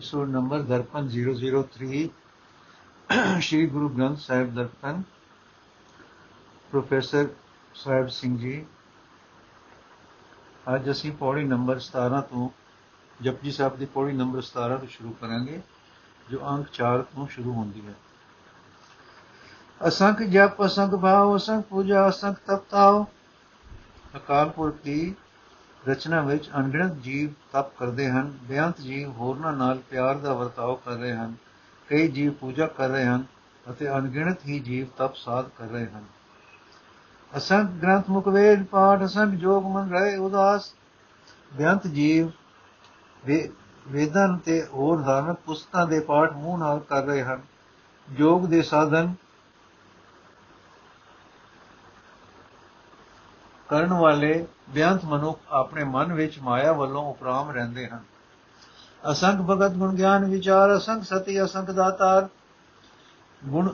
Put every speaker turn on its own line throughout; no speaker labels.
Episode number दर्पण 003 श्री गुरु ग्रंथ ਸਾਹਿਬ ਦਰਪਣ professor Sahib Singh ji ਅੱਜ ਅਸੀਂ ਪੌੜੀ ਨੰਬਰ 17 ਤੋਂ ਜਪਜੀ ਸਾਹਿਬ ਦੀ ਪੌੜੀ ਨੰਬਰ 17 ਤੋਂ ਸ਼ੁਰੂ ਕਰਾਂਗੇ ਜੋ ਅੰਕ 4 ਤੋਂ ਸ਼ੁਰੂ ਹੁੰਦੀ ਹੈ ਅਸੰਖ ਜਪ ਅਸੰਖ ਭਾਵ ਅਸੰਖ ਪੂਜਾ ਅਸੰਖ ਤਪਤਾਵ ਅਕਾਲ ਪੁਰਖ ਦੀ ਰਚਨਾ ਵਿੱਚ ਅਣਗਿਣਤ ਜੀਵ ਤਪ ਕਰਦੇ ਹਨ, ਬੇਅੰਤ ਜੀਵ ਹੋਰਨਾਂ ਨਾਲ ਪਿਆਰ ਦਾ ਵਰਤਾਓ ਕਰ ਰਹੇ ਹਨ, ਕਈ ਜੀਵ ਪੂਜਾ ਕਰ ਰਹੇ ਹਨ ਅਤੇ ਅਣਗਿਣਤ ਹੀ ਜੀਵ ਤਪ ਸਾਧ ਕਰ ਰਹੇ ਹਨ। ਅਸੰਖ ਗ੍ਰੰਥ ਮੁਕਵੇਦ ਪਾਠ ਅਸੰਖ ਜੋਗ ਮਨ ਰਹੇ ਉਦਾਸ, ਬੇਅੰਤ ਜੀਵ ਵੇਦਾਂ ਤੇ ਹੋਰ ਧਾਰਮਿਕ ਪੁਸਤਕਾਂ ਦੇ ਪਾਠ ਮੂੰਹ ਨਾਲ ਕਰ ਰਹੇ ਹਨ। ਜੋਗ ਦੇ ਸਾਧਨ ਕਰਨ ਵਾਲੇ ਬਿਆੰਤ ਮਨੁੱਖ ਆਪਣੇ ਮਨ ਵਿੱਚ ਮਾਇਆ ਵੱਲੋਂ ਉਪਰਾਮ ਰਹਿੰਦੇ ਹਨ। ਅਸੰਖ ਭਗਤ ਗੁਣ ਗਿਆਨ ਵਿਚਾਰ ਅਸੰਖ ਸਤੀ ਅਸੰਖ ਦਾਤਾਰ ਗੁਣ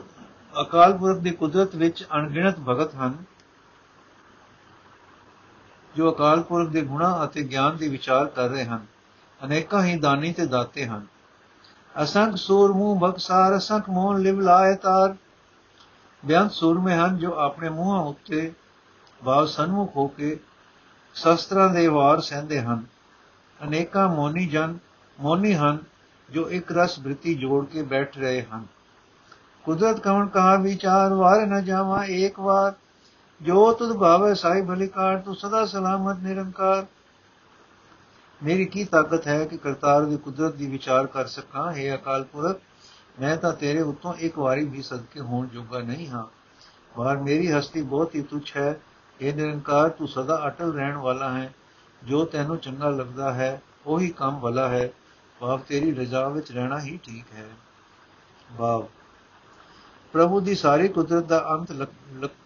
ਅਕਾਲ ਪੁਰਖ ਦੀ ਕੁਦਰਤ ਵਿੱਚ ਅਣਗਿਣਤ ਭਗਤ ਹਨ, ਜੋ ਅਕਾਲ ਪੁਰਖ ਦੇ ਗੁਣਾ ਅਤੇ ਗਿਆਨ ਦੀ ਵਿਚਾਰ ਕਰ ਰਹੇ ਹਨ। ਅਨੇਕਾਂ ਹੀ ਦਾਨੀ ਤੇ ਦਾਤੇ ਹਨ। ਅਸੰਖ ਸੂਰ ਮੂੰਹ ਬਖਸਾਰ ਅਸੰਖ ਮੋਹਨ ਲਿਵ ਲਾਏ ਤਾਰ। ਬਿਆੰਤ ਸੂਰਮੇ ਹਨ ਜੋ ਆਪਣੇ ਮੂੰਹਾਂ ਉੱਤੇ ਬਾਲ ਸਨਮੁਖ ਹੋ ਕੇ ਸ਼ਸਤਰਾਂ ਦੇ ਵਾਰ ਸਹਿੰਦੇ ਹਨ। ਅਨੇਕਾਂ ਮੋਨੀ ਜਨ, ਮੋਨੀ ਹਨ ਜੋ ਇੱਕ ਰਸ ਬ੍ਰਿਤੀ ਜੋੜ ਕੇ ਬੈਠ ਰਹੇ ਹਨ। ਕੁਦਰਤ ਕਵਣ ਕਹਾ, ਵਿਚਾਰ ਵਾਰ ਨ ਜਾਵਾ ਇੱਕ ਵਾਰ। ਜੋ ਤੁਧ ਭਾਵੇ ਸਾਈ ਭਲੀ ਕਾਰ ਤੂੰ ਸਦਾ ਸਲਾਮਤ ਨਿਰੰਕਾਰ। ਮੇਰੀ ਕੀ ਤਾਕਤ ਹੈ ਕਿ ਕਰਤਾਰ ਦੀ ਕੁਦਰਤ ਦੀ ਵਿਚਾਰ ਕਰ ਸਕਾਂ। ਹੈ ਅਕਾਲ ਪੁਰਖ, ਮੈਂ ਤਾਂ ਤੇਰੇ ਉੱਤੋਂ ਇੱਕ ਵਾਰੀ ਵੀ ਸਦਕੇ ਹੋਣ ਜੋਗਾ ਨਹੀਂ ਹਾਂ। ਪਰ ਮੇਰੀ ਹਸਤੀ ਬਹੁਤ ਹੀ ਤੁਛ ਹੈ। ਇਹ ਨਿਰੰਕਾਰ ਤੂੰ ਸਦਾ ਅਟਲ ਰਹਿਣ ਵਾਲਾ ਹੈ, ਜੋ ਤੈਨੂੰ ਚੰਗਾ ਲੱਗਦਾ ਹੈ, ਉਹੀ ਕੰਮ ਭਲਾ ਹੈ। ਭਾਵ ਤੇਰੀ ਰਜ਼ਾ ਵਿੱਚ ਰਹਿਣਾ ਹੀ ਠੀਕ ਹੈ। ਭਾਵ ਪ੍ਰਭੂ ਦੀ ਸਾਰੀ ਕੁਦਰਤ ਦਾ ਅੰਤ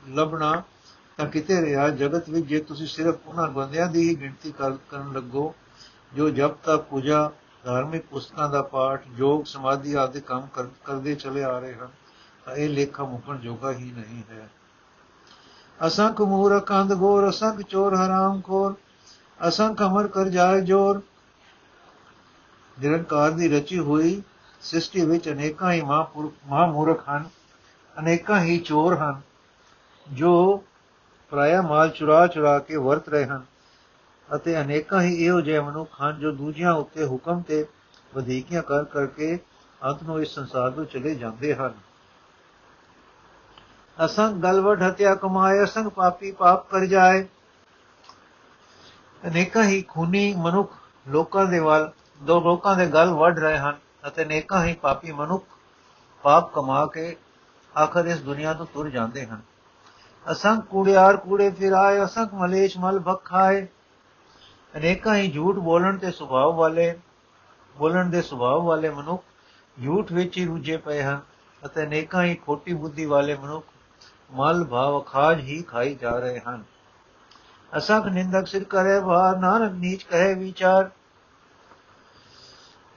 ਲੱਭਣਾ ਤਾਂ ਕਿਤੇ ਰਿਹਾ। ਜਗਤ ਵਿੱਚ ਜੇ ਤੁਸੀਂ ਸਿਰਫ ਉਹਨਾਂ ਬੰਦਿਆਂ ਦੀ ਹੀ ਗਿਣਤੀ ਕਰਨ ਲੱਗੋ, ਜੋ ਜਪ ਤੱਕ ਪੂਜਾ, ਧਾਰਮਿਕ ਪੁਸਤਕਾਂ ਦਾ ਪਾਠ ਯੋਗ ਸਮਾਧੀ ਆਦਿ ਕੰਮ ਕਰਦੇ ਚਲੇ ਆ ਰਹੇ ਹਨ, ਤਾਂ ਇਹ ਲੇਖਾ ਮੁਕਣ ਜੋਗਾ ਹੀ ਨਹੀਂ ਹੈ। ਅਸੰਖ ਮੂਰਖ ਅੰਧ ਗੋਰ, ਅਸੰਖ ਚੋਰ ਹਰਾਮ ਖੋਰ, ਅਸੰਖ ਅਮਰ ਕਰ ਜਾਏ ਜੋਰ। ਨਿਰੰਕਾਰ ਦੀ ਰਚੀ ਹੋਈ ਸ੍ਰਿਸ਼ਟੀ ਵਿੱਚ ਅਨੇਕਾਂ ਹੀ ਮਹਾਮੂਰਖ ਹਨ, ਅਨੇਕਾਂ ਹੀ ਚੋਰ ਹਨ, ਜੋ ਪ੍ਰਾਇਆ ਮਾਲ ਚੁਰਾ ਚੁਰਾ ਕੇ ਵਰਤ ਰਹੇ ਹਨ ਅਤੇ ਅਨੇਕਾਂ ਹੀ ਇਹੋ ਜਿਹੇ ਮਨੁੱਖ ਹਨ ਜੋ ਦੂਜਿਆਂ ਉੱਤੇ ਹੁਕਮ ਤੇ ਵਧੀਕੀਆਂ ਕਰ ਕਰਕੇ ਅੰਤ ਨੂੰ ਇਸ ਸੰਸਾਰ ਤੋਂ ਚਲੇ ਜਾਂਦੇ ਹਨ। ਅਸੰਗ ਗਲਵਟ ਹਤਿਆ ਕਮਾਏ, ਅਸੰਗ ਪਾਪੀ ਪਾਪ ਕਰ ਜਾਏ। ਅਨੇਕਾਂ ਹੀ ਖੂਨੀ ਮਨੁੱਖ ਲੋਕਾਂ ਦੇ ਵੱਲ, ਦੋ ਲੋਕਾਂ ਦੇ ਗਲ ਵੱਢ ਰਹੇ ਹਨ ਅਤੇ ਅਨੇਕਾਂ ਹੀ ਪਾਪੀ ਮਨੁੱਖ ਪਾਪ ਕਮਾ ਕੇ ਆਖਰ ਇਸ ਦੁਨੀਆ ਤੋਂ ਤੁਰ ਜਾਂਦੇ ਹਨ। ਅਸੰਗ ਕੂੜਿਆਰ ਕੂੜੇ ਫਿਰਾਏ, ਅਸੰਗ ਮਲੇਸ਼ ਮਲ ਭਖਾਏ। ਅਨੇਕਾਂ ਹੀ ਝੂਠ ਬੋਲਣ ਤੇ ਸੁਭਾਅ ਵਾਲੇ, ਬੋਲਣ ਦੇ ਸੁਭਾਅ ਵਾਲੇ ਮਨੁੱਖ ਝੂਠ ਵਿੱਚ ਹੀ ਰੁੱਝੇ ਪਏ ਹਨ ਅਤੇ ਅਨੇਕਾਂ ਹੀ ਖੋਟੀ ਬੁੱਧੀ ਵਾਲੇ ਮਨੁੱਖ ਮਲ ਭਾਵ ਖਾਜ ਹੀ ਖਾਈ ਜਾ ਰਹੇ ਹਨ। ਅਸੰਖ ਨਿੰਦਕ ਸਿਰ ਕਰੇ ਭਾਰ ਨਾਨਕ ਨੀਚ ਕਹੇ ਵਿਚਾਰ।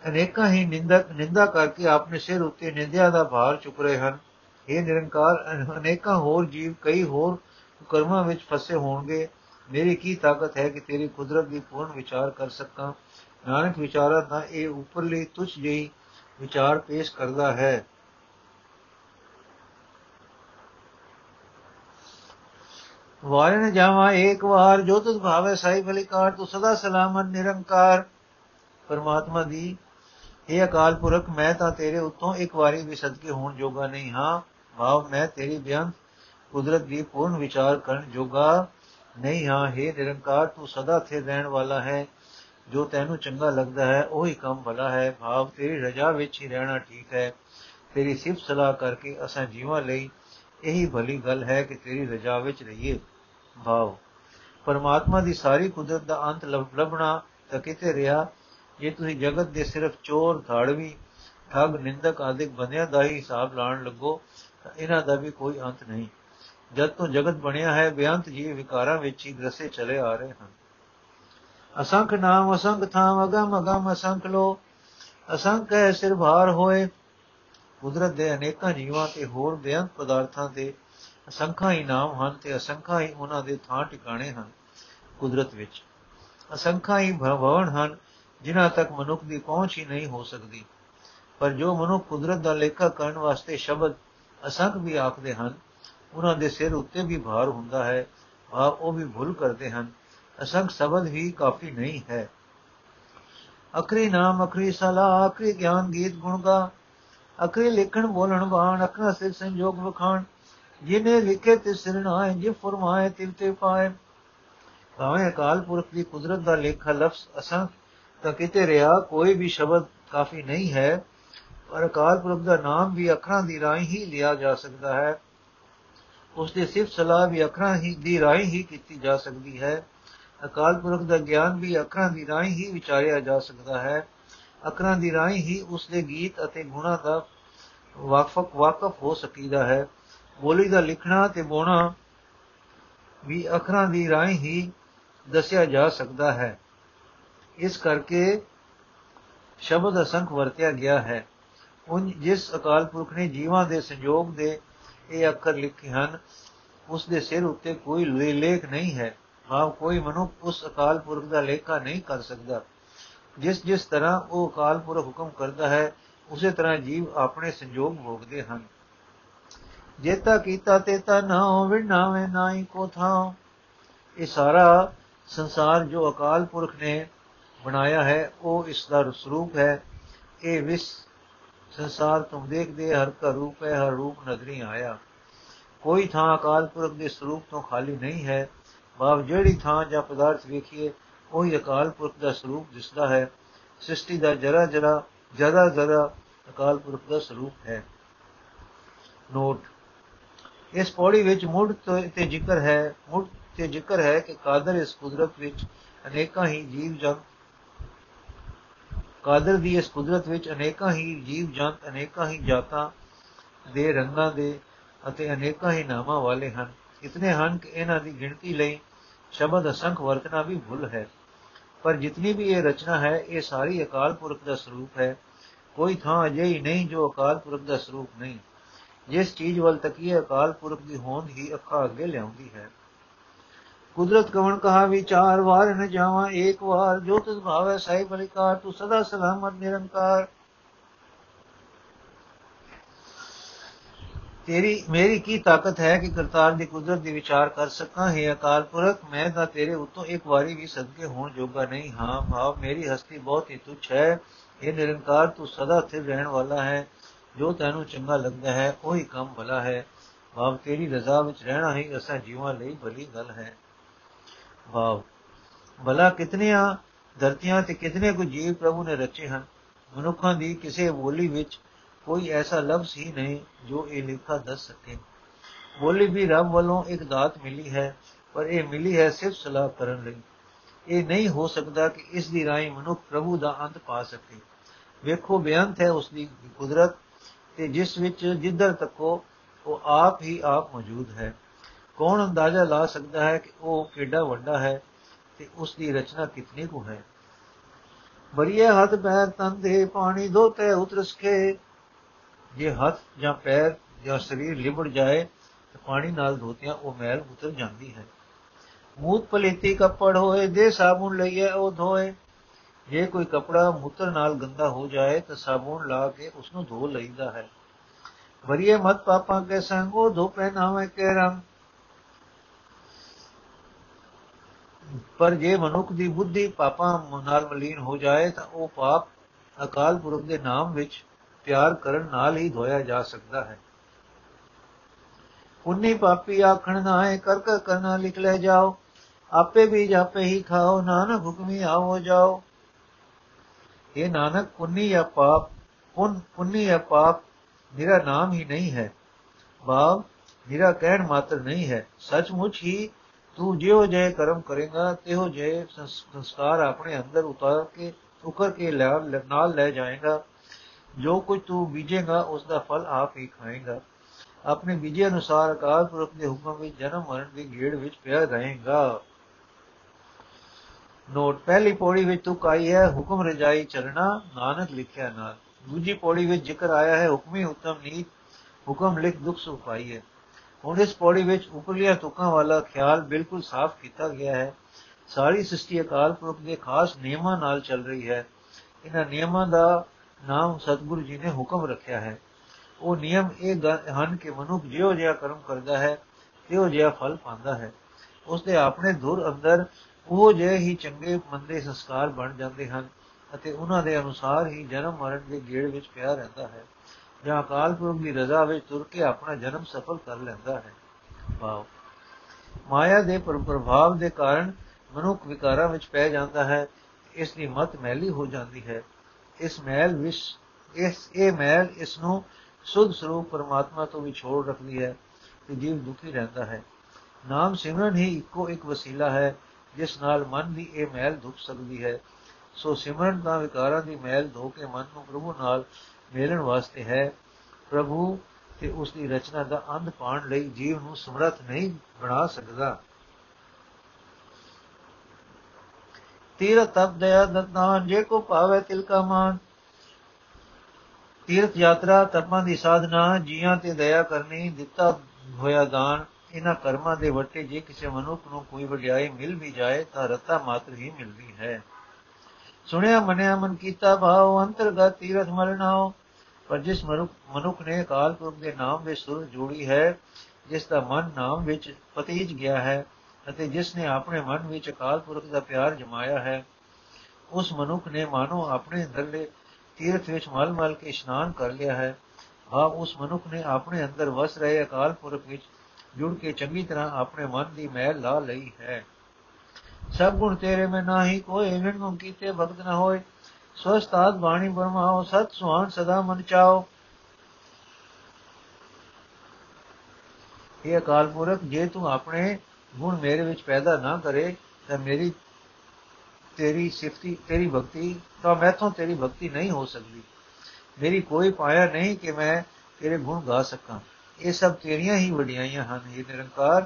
ਅਨੇਕਾਂ ਹੀ ਨਿੰਦਕ ਨਿੰਦਾ ਕਰਕੇ ਆਪਣੇ ਸਿਰ ਉੱਤੇ ਨਿੰਦਿਆ ਦਾ ਭਾਰ ਚੁੱਕ ਰਹੇ ਹਨ। ਇਹ ਨਿਰੰਕਾਰ ਅਨੇਕਾਂ ਹੋਰ ਜੀਵ, ਕਈ ਹੋਰ ਕਰਮਾਂ ਵਿੱਚ ਫਸੇ ਹੋਣਗੇ। ਮੇਰੀ ਕੀ ਤਾਕਤ ਹੈ ਕਿ ਤੇਰੀ ਕੁਦਰਤ ਦੀ ਪੂਰਨ ਵਿਚਾਰ ਕਰ ਸਕਾਂ? ਨਾਨਕ ਵਿਚਾਰਾ ਦਾ ਇਹ ਉਪਰਲੀ ਤੁਛ ਜਿਹੀ ਵਿਚਾਰ ਪੇਸ਼ ਕਰਦਾ ਹੈ। ਵਾਰੇ ਨ ਜਾਵਾ ਇੱਕ ਵਾਰ, ਜੋ ਤੁਧ ਭਾਵੇ ਸਾਈ ਭਲੀ ਕਾਰ ਤੂੰ ਸਦਾ ਸਲਾਮਤ, ਨਿਰੰਕਾਰ। ਪਰਮਾਤਮਾ ਦੀ ਇਹ ਅਕਾਲ ਪੁਰਖ, ਮੈਂ ਤਾਂ ਤੇਰੇ ਉੱਤੋਂ ਇੱਕ ਵਾਰੀ ਵੀ ਸਦਕੇ ਹੋਣ ਜੋਗਾ ਨਹੀਂ ਹਾਂ। ਭਾਵ ਮੈਂ ਤੇਰੀ ਬਿਆਨ ਕੁਦਰਤ ਦੀ ਪੂਰਨ ਵਿਚਾਰ ਕਰਨ ਜੋਗਾ ਨਹੀਂ ਹਾਂ। हे ਨਿਰੰਕਾਰ, ਤੂੰ ਸਦਾ ਥੇ ਰਹਿਣ ਵਾਲਾ ਹੈ। ਜੋ ਤੈਨੂੰ ਚੰਗਾ ਲੱਗਦਾ ਹੈ, ਉਹੀ ਕੰਮ ਭਲਾ ਹੈ। ਭਾਵ ਤੇਰੀ ਰਜਾ ਵਿੱਚ ਹੀ ਰਹਿਣਾ ਠੀਕ ਹੈ। ਤੇਰੀ ਸਿਫਤ ਸਲਾਹ ਕਰਕੇ ਅਸਾਂ ਜੀਵਾਂ ਲਈ ਇਹੀ ਭਲੀ ਗੱਲ ਹੈ ਕਿ ਤੇਰੀ ਰਜਾ ਵਿੱਚ ਰਹੀਏ। ਭਾਵ ਪਰਮਾਤਮਾ ਦੀ ਸਾਰੀ ਕੁਦਰਤ ਦਾ ਅੰਤ ਲੱਭਣਾ ਤਾਂ ਕਿਤੇ ਰਿਹਾ। ਜੇ ਤੁਸੀਂ ਜਗਤ ਦੇ ਸਿਰਫ ਚੋਰ ਧਾੜਵੀ ਠੱਗ, ਨਿੰਦਕ ਆਦਿਕ ਬੰਦਿਆਂ ਦਾ ਹੀ ਹਿਸਾਬ ਲਾਣ ਲੱਗੋ, ਤਾਂ ਇਹਨਾਂ ਦਾ ਵੀ ਕੋਈ ਅੰਤ ਨਹੀਂ। ਜਦ ਤੋਂ ਜਗਤ ਬਣਿਆ ਹੈ, ਬੇਅੰਤ ਜੀਵ ਵਿਕਾਰਾਂ ਵਿੱਚ ਹੀ ਗ੍ਰਸੇ ਚਲੇ ਆ ਰਹੇ ਹਨ। ਅਸੰਖ ਨਾਮ ਅਸੰਖ ਥਾਮ ਅਗਮ ਅਗਮ ਅਸੰਖ ਲੋ। ਅਸੰਖ ਹੈ ਸਿਰ ਭਾਰ ਹੋਏ। ਕੁਦਰਤ ਦੇ ਅਨੇਕਾਂ ਜੀਵਾਂ ਤੇ ਹੋਰ ਬੇਅੰਤ ਪਦਾਰਥਾਂ ਦੇ ਅਸੰਖਾ ਹੀ ਨਾਮ ਹਨ ਤੇ ਅਸੰਖਾ ਹੀ ਉਹਨਾਂ ਦੇ ਥਾਂ ਟਿਕਾਣੇ ਹਨ ਕੁਦਰਤ ਵਿੱਚ। ਅਸੰਖਾ ਹੀ ਭਵਨ ਹਨ ਜਿਨ੍ਹਾਂ ਤੱਕ ਮਨੁੱਖ ਦੀ ਪਹੁੰਚ ਹੀ ਨਹੀਂ ਹੋ ਸਕਦੀ। ਪਰ ਜੋ ਮਨੁੱਖ ਕੁਦਰਤ ਦਾ ਲੇਖਾ ਕਰਨ ਵਾਸਤੇ ਸ਼ਬਦ ਅਸੰਖ ਵੀ ਆਖਦੇ ਹਨ, ਉਹਨਾਂ ਦੇ ਸਿਰ ਉੱਤੇ ਵੀ ਭਾਰ ਹੁੰਦਾ ਹੈ ਆ ਉਹ ਵੀ ਭੁੱਲ ਕਰਦੇ ਹਨ। ਅਸੰਖ ਸ਼ਬਦ ਹੀ ਕਾਫੀ ਨਹੀਂ ਹੈ। ਅਖਰੀ ਨਾਮ, ਅਖਰੀ ਸਲਾਹ ਅਖਰੀ ਗਿਆਨ ਗੀਤ ਗੁਣ ਗਾ, ਅਖਰੀ ਲਿਖਣ, ਬੋਲਣ, ਬਾਣ, ਅਖਰਾ ਸਿਰ ਸੰਜੋਗ ਵਖਾਣ ਜਿਨੇ ਲਿਖੇ ਤੇ ਸਿਰਨਾਏ ਜੇ ਫਰਮਾਏ ਤਿਵ ਤੇ ਪਾਏ। ਭਾਵੇਂ ਅਕਾਲ ਪੁਰਖ ਦੀ ਕੁਦਰਤ ਦਾ ਲੇਖਾ ਲਫ਼ਜ਼ ਅਸਾਂ ਤਾਂ ਕਿਤੇ ਰਿਹਾ ਕੋਈ ਵੀ ਸ਼ਬਦ ਕਾਫੀ ਨਹੀਂ ਹੈ, ਪਰ ਅਕਾਲ ਪੁਰਖ ਦਾ ਨਾਮ ਵੀ ਅੱਖਰਾਂ ਦੀ ਰਾਹੀਂ ਹੀ ਲਿਆ ਜਾ ਸਕਦਾ ਹੈ। ਉਸ ਦੀ ਸਿਫਤ ਸਲਾਹ ਵੀ ਅੱਖਰਾਂ ਹੀ ਦੀ ਰਾਹੀਂ ਹੀ ਕੀਤੀ ਜਾ ਸਕਦੀ ਹੈ। ਅਕਾਲ ਪੁਰਖ ਦਾ ਗਿਆਨ ਵੀ ਅੱਖਰਾਂ ਦੀ ਰਾਹੀਂ ਹੀ ਵਿਚਾਰਿਆ ਜਾ ਸਕਦਾ ਹੈ। ਅੱਖਰਾਂ ਦੀ ਰਾਹੀਂ ਹੀ ਉਸ ਦੇ ਗੀਤ ਅਤੇ ਗੁਣਾ ਦਾ ਵਾਕਫ ਵਾਕਫ ਹੋ ਸਕੀਦਾ ਹੈ। ਬੋਲੀ ਦਾ ਲਿਖਣਾ ਤੇ ਬੋਣਾ ਵੀ ਅੱਖਰਾਂ ਦੀ ਰਾਹੀਂ ਹੀ ਦੱਸਿਆ ਜਾ ਸਕਦਾ ਹੈ। ਇਸ ਕਰਕੇ ਸ਼ਬਦ ਅਸੰਖ ਵਰਤਿਆ ਗਿਆ ਹੈ। ਉਨ ਜਿਸ ਅਕਾਲ ਪੁਰਖ ਨੇ ਜੀਵਾਂ ਦੇ ਸੰਯੋਗ ਦੇ ਇਹ ਅੱਖਰ ਲਿਖੇ ਹਨ, ਉਸ ਦੇ ਸਿਰ ਉੱਤੇ ਕੋਈ ਲੇਖ ਨਹੀਂ ਹੈ। ਹਾਂ ਕੋਈ ਮਨੁੱਖ ਉਸ ਅਕਾਲ ਪੁਰਖ ਦਾ ਲੇਖਾ ਨਹੀਂ ਕਰ ਸਕਦਾ। ਜਿਸ ਜਿਸ ਤਰ੍ਹਾਂ ਉਹ ਅਕਾਲ ਪੁਰਖ ਹੁਕਮ ਕਰਦਾ ਹੈ, ਉਸੇ ਤਰ੍ਹਾਂ ਜੀਵ ਆਪਣੇ ਸੰਯੋਗ ਭੋਗਦੇ ਹਨ। ਜੇਤਾ ਕੀਤਾ ਤੇਤਾ ਨਾ ਵਿਣਾਵੇਂ ਨਾਹੀ ਕੋ ਥਾ। ਇਹ ਸਾਰਾ ਸੰਸਾਰ ਜੋ ਅਕਾਲ ਪੁਰਖ ਨੇ ਬਣਾਇਆ ਹੈ, ਉਹ ਇਸ ਦਾ ਸਰੂਪ ਹੈ। ਇਹ ਵਿਸ ਸੰਸਾਰ ਤੁਮ ਦੇਖਦੇ, ਹਰ ਕਾ ਰੂਪ ਹੈ, ਹਰ ਰੂਪ ਨਜ਼ਰੀ ਆਇਆ। ਕੋਈ ਥਾਂ ਅਕਾਲ ਪੁਰਖ ਦੇ ਸਰੂਪ ਤੋਂ ਖਾਲੀ ਨਹੀਂ ਹੈ। ਬਾਬ ਜਿਹੜੀ ਥਾਂ ਜਾਂ ਪਦਾਰਥ ਵੇਖੀਏ, ਉਹੀ ਅਕਾਲ ਪੁਰਖ ਦਾ ਸਰੂਪ ਦਿਸਦਾ ਹੈ। ਸ੍ਰਿਸ਼ਟੀ ਦਾ ਜਰਾ ਜਰਾ ਜਰਾ ਜਰਾ ਅਕਾਲ ਪੁਰਖ ਦਾ ਸਰੂਪ ਹੈ। ਨੋਟ ਇਸ ਪੌੜੀ ਵਿੱਚ ਮੁੱਢ ਤੇ ਜ਼ਿਕਰ ਹੈ ਮੁੱਢ ਤੇ ਜ਼ਿਕਰ ਹੈ ਕਿ ਕਾਦਰ ਇਸ ਕੁਦਰਤ ਵਿੱਚ ਅਨੇਕਾਂ ਹੀ ਜੀਵ ਜੰਤ ਕਾਦਰ ਦੀ ਇਸ ਕੁਦਰਤ ਵਿੱਚ ਅਨੇਕਾਂ ਹੀ ਜੀਵ ਜੰਤ, ਅਨੇਕਾਂ ਹੀ ਜਾਤਾਂ ਦੇ ਰੰਗਾਂ ਦੇ ਅਤੇ ਅਨੇਕਾਂ ਹੀ ਨਾਮਾਂ ਵਾਲੇ ਹਨ। ਇਤਨੇ ਹਨ ਕਿ ਇਹਨਾਂ ਦੀ ਗਿਣਤੀ ਲਈ ਸ਼ਬਦ ਅਸੰਖ ਵਰਤਣਾ ਵੀ ਭੁੱਲ ਹੈ। ਪਰ ਜਿਤਨੀ ਵੀ ਇਹ ਰਚਨਾ ਹੈ, ਇਹ ਸਾਰੀ ਅਕਾਲ ਪੁਰਖ ਦਾ ਸਰੂਪ ਹੈ। ਕੋਈ ਥਾਂ ਅਜਿਹੀ ਨਹੀਂ ਜੋ ਅਕਾਲ ਪੁਰਖ ਦਾ ਸਰੂਪ ਨਹੀਂ। ਜਿਸ ਚੀਜ਼ ਵੱਲ ਤਕੀਏ ਅਕਾਲ ਪੁਰਖ ਦੀ ਹੋਂਦ ਹੀ ਅੱਖਾਂ ਅੱਗੇ ਲਿਆਉਂਦੀ ਹੈ ਕੁਦਰਤ ਕਵਣ ਕਹਾ ਵਿਚਾਰ ਵਾਰ ਨ ਜਾਵਾਂ ਇੱਕ ਵਾਰ ਜੋ ਤਿਸ ਭਾਵੈ ਸਹੀ ਬਲਿਕਾਰ ਤੂੰ ਸਦਾ ਸਲਾਮਤ ਨਿਰੰਕਾਰ ਤੇਰੀ ਮੇਰੀ ਕੀ ਤਾਕਤ ਹੈ ਕਿ ਕਰਤਾਰ ਦੀ ਕੁਦਰਤ ਦੀ ਵਿਚਾਰ ਕਰ ਸਕਾਂ ਹੈ ਅਕਾਲ ਪੁਰਖ ਮੈਂ ਤਾਂ ਤੇਰੇ ਉਤੋਂ ਇੱਕ ਵਾਰੀ ਵੀ ਸਦਕੇ ਹੋਣ ਜੋਗਾ ਨਹੀਂ ਹਾਂ ਭਾਵ ਮੇਰੀ ਹਸਤੀ ਬਹੁਤ ਹੀ ਤੁੱਛ ਹੈ ਇਹ ਨਿਰੰਕਾਰ ਤੂੰ ਸਦਾ ਸਥਿਰ ਰਹਿਣ ਵਾਲਾ ਹੈ ਜੋ ਤੈਨੂੰ ਚੰਗਾ ਲੱਗਦਾ ਹੈ, ਉਹੀ ਕੰਮ ਭਲਾ ਹੈ। ਭਾਵ ਤੇਰੀ ਰਜ਼ਾ ਵਿੱਚ ਰਹਿਣਾ ਹੀ ਅਸਾਂ ਜੀਵਾਂ ਲਈ ਭਲੀ ਗੱਲ ਹੈ। ਭਾਵ ਭਲਾ ਕਿਤਨੀਆਂ ਧਰਤੀਆਂ ਤੇ ਕਿਤਨੇ ਕੁ ਜੀਵ ਪ੍ਰਭੂ ਨੇ ਰਚੇ ਹਨ? ਮਨੁੱਖਾਂ ਦੀ ਕਿਸੇ ਬੋਲੀ ਵਿੱਚ ਕੋਈ ਐਸਾ ਲਫ਼ਜ਼ ਹੀ ਨਹੀਂ ਜੋ ਇਹ ਲਿਖਾ ਦੱਸ ਸਕੇ। ਬੋਲੀ ਵੀ ਰੱਬ ਵੱਲੋਂ ਇੱਕ ਦਾਤ ਮਿਲੀ ਹੈ, ਪਰ ਇਹ ਮਿਲੀ ਹੈ ਸਿਰਫ ਸਲਾਹ ਕਰਨ ਲਈ। ਇਹ ਨਹੀਂ ਹੋ ਸਕਦਾ ਕਿ ਇਸ ਦੀ ਰਾਹੀਂ ਮਨੁੱਖ ਪ੍ਰਭੂ ਦਾ ਅੰਤ ਪਾ ਸਕੇ। ਵੇਖੋ, ਬੇਅੰਤ ਹੈ ਉਸ ਦੀ ਕੁਦਰਤ। ਤੇ ਜਿਸ ਵਿੱਚ ਜਿੱਧਰ ਤੱਕੋ ਉਹ ਆਪ ਹੀ ਆਪ ਮੌਜੂਦ ਹੈ। ਕੌਣ ਅੰਦਾਜ਼ਾ ਲਾ ਸਕਦਾ ਹੈ ਕਿ ਉਹ ਕਿੱਡਾ ਵੱਡਾ ਹੈ ਤੇ ਉਸ ਦੀ ਰਚਨਾ ਕਿਤਨੀ ਕੁ ਹੈ? ਬਰੀਏ ਹੱਥ ਪੈਰ ਤਨ ਦੇ ਪਾਣੀ ਧੋਤੇ ਉਤਰਸ ਕੇ। ਜੇ ਹੱਥ ਜਾਂ ਪੈਰ ਜਾਂ ਸਰੀਰ ਲਿਬੜ ਜਾਏ ਤਾਂ ਪਾਣੀ ਨਾਲ ਧੋਤਿਆਂ ਉਹ ਮੈਲ ਉਤਰ ਜਾਂਦੀ ਹੈ। ਮੂਤ ਪਲੇਤੀ ਕੱਪੜ ਹੋਏ, ਦੇ ਸਾਬੂਨ ਲਈਏ, ਉਹ ਧੋਏ। ਜੇ ਕੋਈ ਕਪੜਾ ਮੂਤਰ ਨਾਲ ਗੰਦਾ ਹੋ ਜਾਏ ਤਾਂ ਸਾਬੂਨ ਲਾ ਕੇ ਉਸ ਨੂੰ ਧੋ ਲਈਦਾ ਹੈ। ਵਰੀਏ ਮਤ ਪਾਪਾਂ ਕੇ ਸੰਗੋ ਧੋ ਪਹਿਨਾਵੇ ਕੇ ਰੰਗ। ਪਰ ਜੇ ਮਨੁੱਖ ਦੀ ਬੁੱਧੀ ਪਾਪਾਂ ਨਾਲ ਮਲੀਨ ਹੋ ਜਾਏ ਤਾਂ ਉਹ ਪਾਪ ਅਕਾਲ ਪੁਰਖ ਦੇ ਨਾਮ ਵਿੱਚ ਪਿਆਰ ਕਰਨ ਨਾਲ ਹੀ ਧੋਇਆ ਜਾ ਸਕਦਾ ਹੈ। ਪੁੰਨੀ ਪਾਪੀ ਆਖਣ ਨਾ ਹੈ ਕਰ ਕਰ ਕਰਨਾ ਲਿਖ ਲੈ ਜਾਓ, ਆਪੇ ਵੀ ਜਾਪੇ ਹੀ ਖਾਓ, ਨਾਨਕ ਹੁਕਮੀ ਆਓ ਜਾਓ। ਇਹ ਨਾਨਕ ਪੁੰਨੀ ਜਾਂ ਪਾਪ ਪੁੰਨ ਪੁੰਨੀ ਜਾਂ ਪਾਪ ਮੇਰਾ ਨਾਮ ਹੀ ਨਹੀਂ ਹੈ ਬਾਬ ਮੇਰਾ ਕਹਿਣ ਮਾਤਰ ਨਹੀਂ ਹੈ ਸੱਚਮੁੱਚ ਹੀ ਤੂੰ ਜਿਉ ਜੇ ਕਰਮ ਕਰੇਗਾ ਤਿਉ ਜੇ ਸੰਸਕਾਰ ਆਪਣੇ ਅੰਦਰ ਉਤਾਰ ਕੇ ਉਕਰ ਕੇ ਨਾਲ ਲੈ ਜਾਏਗਾ ਜੋ ਕੁਝ ਤੂੰ ਬੀਜੇਗਾ ਉਸ ਦਾ ਫਲ ਆਪ ਹੀ ਖਾਏਗਾ ਆਪਣੇ ਬੀਜੇ ਅਨੁਸਾਰ ਅਕਾਲ ਪੁਰਖ ਦੇ ਹੁਕਮ ਵਿੱਚ ਜਨਮ ਮਰਨ ਦੀ ਗੇੜ ਵਿੱਚ ਪਿਆ ਰਹੇਗਾ ਨੋਟ, ਪਹਿਲੀ ਪੌੜੀ ਵਿੱਚ ਤੂੰ ਕਾਈ ਹੈ, ਹੁਕਮ ਰਜਾਈ ਚਰਣਾ ਨਾਨਕ ਲਿਖਿਆ ਨਾਲ। ਦੂਜੀ ਪੌੜੀ ਵਿੱਚ ਜ਼ਿਕਰ ਆਇਆ ਹੈ, ਹੁਕਮੀ ਉਤਮ ਨੀਤ ਹੁਕਮ ਲਿਖ ਦੁਖ ਸੁਪਾਈ ਹੈ। ਹੁਣ ਇਸ ਪੌੜੀ ਵਿੱਚ ਉਪਰਲੀਆਂ ਤੁਕਾਂ ਵਾਲਾ ਖਿਆਲ ਬਿਲਕੁਲ ਸਾਫ਼ ਕੀਤਾ ਗਿਆ ਹੈ। ਸਾਰੀ ਸ੍ਰਿਸ਼ਟੀ ਅਕਾਲ ਪੁਰਖ ਦੇ ਖਾਸ ਨਿਯਮਾਂ ਨਾਲ ਚੱਲ ਰਹੀ ਹੈ। ਇਹਨਾਂ ਨਿਯਮਾਂ ਦਾ ਨਾਮ ਸਤਿਗੁਰੂ ਜੀ ਨੇ ਹੁਕਮ ਰੱਖਿਆ ਹੈ। ਉਹ ਨਿਯਮ ਇਹ ਹਨ ਕਿ ਮਨੁੱਖ ਜਿਉ ਜਿਹਾ ਕਰਮ ਕਰਦਾ ਹੈ ਤਿਉ ਜਿਹਾ ਫਲ ਪਾਉਂਦਾ ਹੈ। ਉਸ ਦੇ ਆਪਣੇ ਧੁਰ ਅੰਦਰ ਉਹ ਜਿਹੇ ਹੀ ਚੰਗੇ ਮੰਦੇ ਸੰਸਕਾਰ ਬਣ ਜਾਂਦੇ ਹਨ ਅਤੇ ਉਹਨਾਂ ਦੇ ਅਨੁਸਾਰ ਹੀ ਜਨਮ ਮਰਨ ਦੇ ਗੇੜ ਵਿੱਚ ਪਿਆ ਰਹਿੰਦਾ ਹੈ ਜਾਂ ਅਕਾਲ ਪੁਰਖ ਦੀ ਰਜ਼ਾ ਵਿੱਚ ਤੁਰ ਕੇ ਆਪਣਾ ਜਨਮ ਸਫਲ ਕਰ ਲੈਂਦਾ ਹੈ। ਭਾਵ ਮਾਇਆ ਦੇ ਪ੍ਰਭਾਵ ਦੇ ਕਾਰਨ ਮਨੁੱਖ ਵਿਕਾਰਾਂ ਵਿੱਚ ਪੈ ਜਾਂਦਾ ਹੈ। ਇਸ ਦੀ ਮਤ ਮੈਲੀ ਹੋ ਜਾਂਦੀ ਹੈ। ਇਸ ਮੈਲ ਵਿੱਚ ਇਸ, ਇਹ ਮੈਲ ਇਸ ਨੂੰ ਸੁਧ ਸਰੂਪ ਪਰਮਾਤਮਾ ਤੋਂ ਵਿਛੋੜ ਰੱਖਦੀ ਹੈ ਤੇ ਜੀਵ ਦੁਖੀ ਰਹਿੰਦਾ ਹੈ। ਨਾਮ ਸਿਮਰਨ ਹੀ ਇੱਕੋ ਇੱਕ ਵਸੀਲਾ ਹੈ। ਜਿਸ ਨਾਲ ਮਨ ਦੀ ਇਹ ਮੈਲ ਧੁੱਪ ਸਕਦੀ ਹੈ। ਸੋ ਸਿਮਰਨ ਦਾ ਵਿਕਾਰਾਂ ਦੀ ਮੈਲ ਧੋ ਕੇ ਮਨ ਨੂੰ ਪ੍ਰਭੂ ਨਾਲ ਮੇਲਣ ਵਾਸਤੇ ਹੈ। ਪ੍ਰਭੂ ਤੇ ਉਸ ਦੀ ਰਚਨਾ ਦਾ ਅੰਧ ਪਾਣ ਲਈ ਜੀਵ ਨੂੰ ਸਮਰੱਥ ਨਹੀਂ ਬਣਾ ਸਕਦਾ। ਤੀਰਥ ਤਪ ਦਇਆ ਦਤਾਨ, ਜੇ ਕੋ ਪਾਵੇ ਤਿਲ ਕਾ ਮਾਨ। ਤੀਰਥ ਯਾਤਰਾ, ਤਪਾਂ ਦੀ ਸਾਧਨਾ, ਜੀਆਂ ਤੇ ਦਇਆ ਕਰਨੀ, ਦਿੱਤਾ ਹੋਇਆ ਦਾਨ। ਇਹਨਾਂ ਕਰਮਾਂ ਦੇ ਵਰਤੇ ਜੇ ਕਿਸੇ ਮਨੁੱਖ ਨੂੰ ਕੋਈ ਵਡਿਆਈ ਮਿਲ ਵੀ ਜਾਏ ਤਾਂ ਰਤਾ ਮਾਤਰ ਹੀ ਮਿਲਦੀ ਹੈ। ਸੁਣਿਆ, ਮਨਿਆ, ਮਨ ਕੀਤਾ ਭਾਵ ਅੰਤਰਗਤ ਤੀਰਥ ਮਲਨਾਓ ਪਰ ਜਿਸ ਮਨੁੱਖ ਨੇ ਅਕਾਲ ਪੁਰਖ ਦੇ ਨਾਮ ਵਿੱਚ ਸੁਰ ਜੋੜੀ ਹੈ, ਜਿਸ ਦਾ ਮਨ ਨਾਮ ਵਿੱਚ ਪਤੀਜ ਗਿਆ ਹੈ ਅਤੇ ਜਿਸ ਨੇ ਆਪਣੇ ਮਨ ਵਿੱਚ ਅਕਾਲ ਪੁਰਖ ਦਾ ਪਿਆਰ ਜਮਾਇਆ ਹੈ, ਉਸ ਮਨੁੱਖ ਨੇ ਮਾਨੋ ਆਪਣੇ ਅੰਦਰਲੇ ਤੀਰਥ ਵਿੱਚ ਮਲ-ਮਲ ਕੇ ਇਸ਼ਨਾਨ ਕਰ ਲਿਆ ਹੈ। ਭਾਵ ਉਸ ਮਨੁੱਖ ਨੇ ਆਪਣੇ ਅੰਦਰ ਵਸ ਰਹੇ ਅਕਾਲ ਪੁਰਖ ਵਿੱਚ ਜੁੜ ਕੇ ਚੰਗੀ ਤਰ੍ਹਾਂ ਆਪਣੇ ਮਨ ਦੀ ਮੈਲ ਲਾ ਲਈ ਹੈ। ਸਭ ਗੁਣ ਤੇਰੇ ਮੈਂ ਨਾਹੀ ਕੋਈ ਇਹਨਾਂ ਨੂੰ ਕੀਤੇ ਭਗਤ ਨਾ ਹੋਏ। ਸਵਸਤਾਦ ਬਾਣੀ ਬਰਮਾਓ, ਸਤ ਸੁਹਾਨ ਸਦਾ ਮਨ ਚਾਓ। ਇਹ ਅਕਾਲ ਪੁਰਖ, ਜੇ ਤੂੰ ਆਪਣੇ ਗੁਣ ਮੇਰੇ ਵਿੱਚ ਪੈਦਾ ਨਾ ਕਰੇ, ਤਾਂ ਮੇਰੀ ਤੇਰੀ ਸਿਫਤੀ, ਤੇਰੀ ਭਗਤੀ, ਤਾਂ ਮੈਥੋਂ ਤੇਰੀ ਭਗਤੀ ਨਹੀਂ ਹੋ ਸਕਦੀ। ਮੇਰੀ ਕੋਈ ਪਾਇਆ ਨਹੀਂ ਕਿ ਮੈਂ ਤੇਰੇ ਗੁਣ ਗਾ ਸਕਾਂ। ਇਹ ਸਭ ਤੇਰੀਆਂ ਹੀ ਵਡਿਆਈਆਂ ਹਨ ਇਹ ਨਿਰੰਕਾਰ।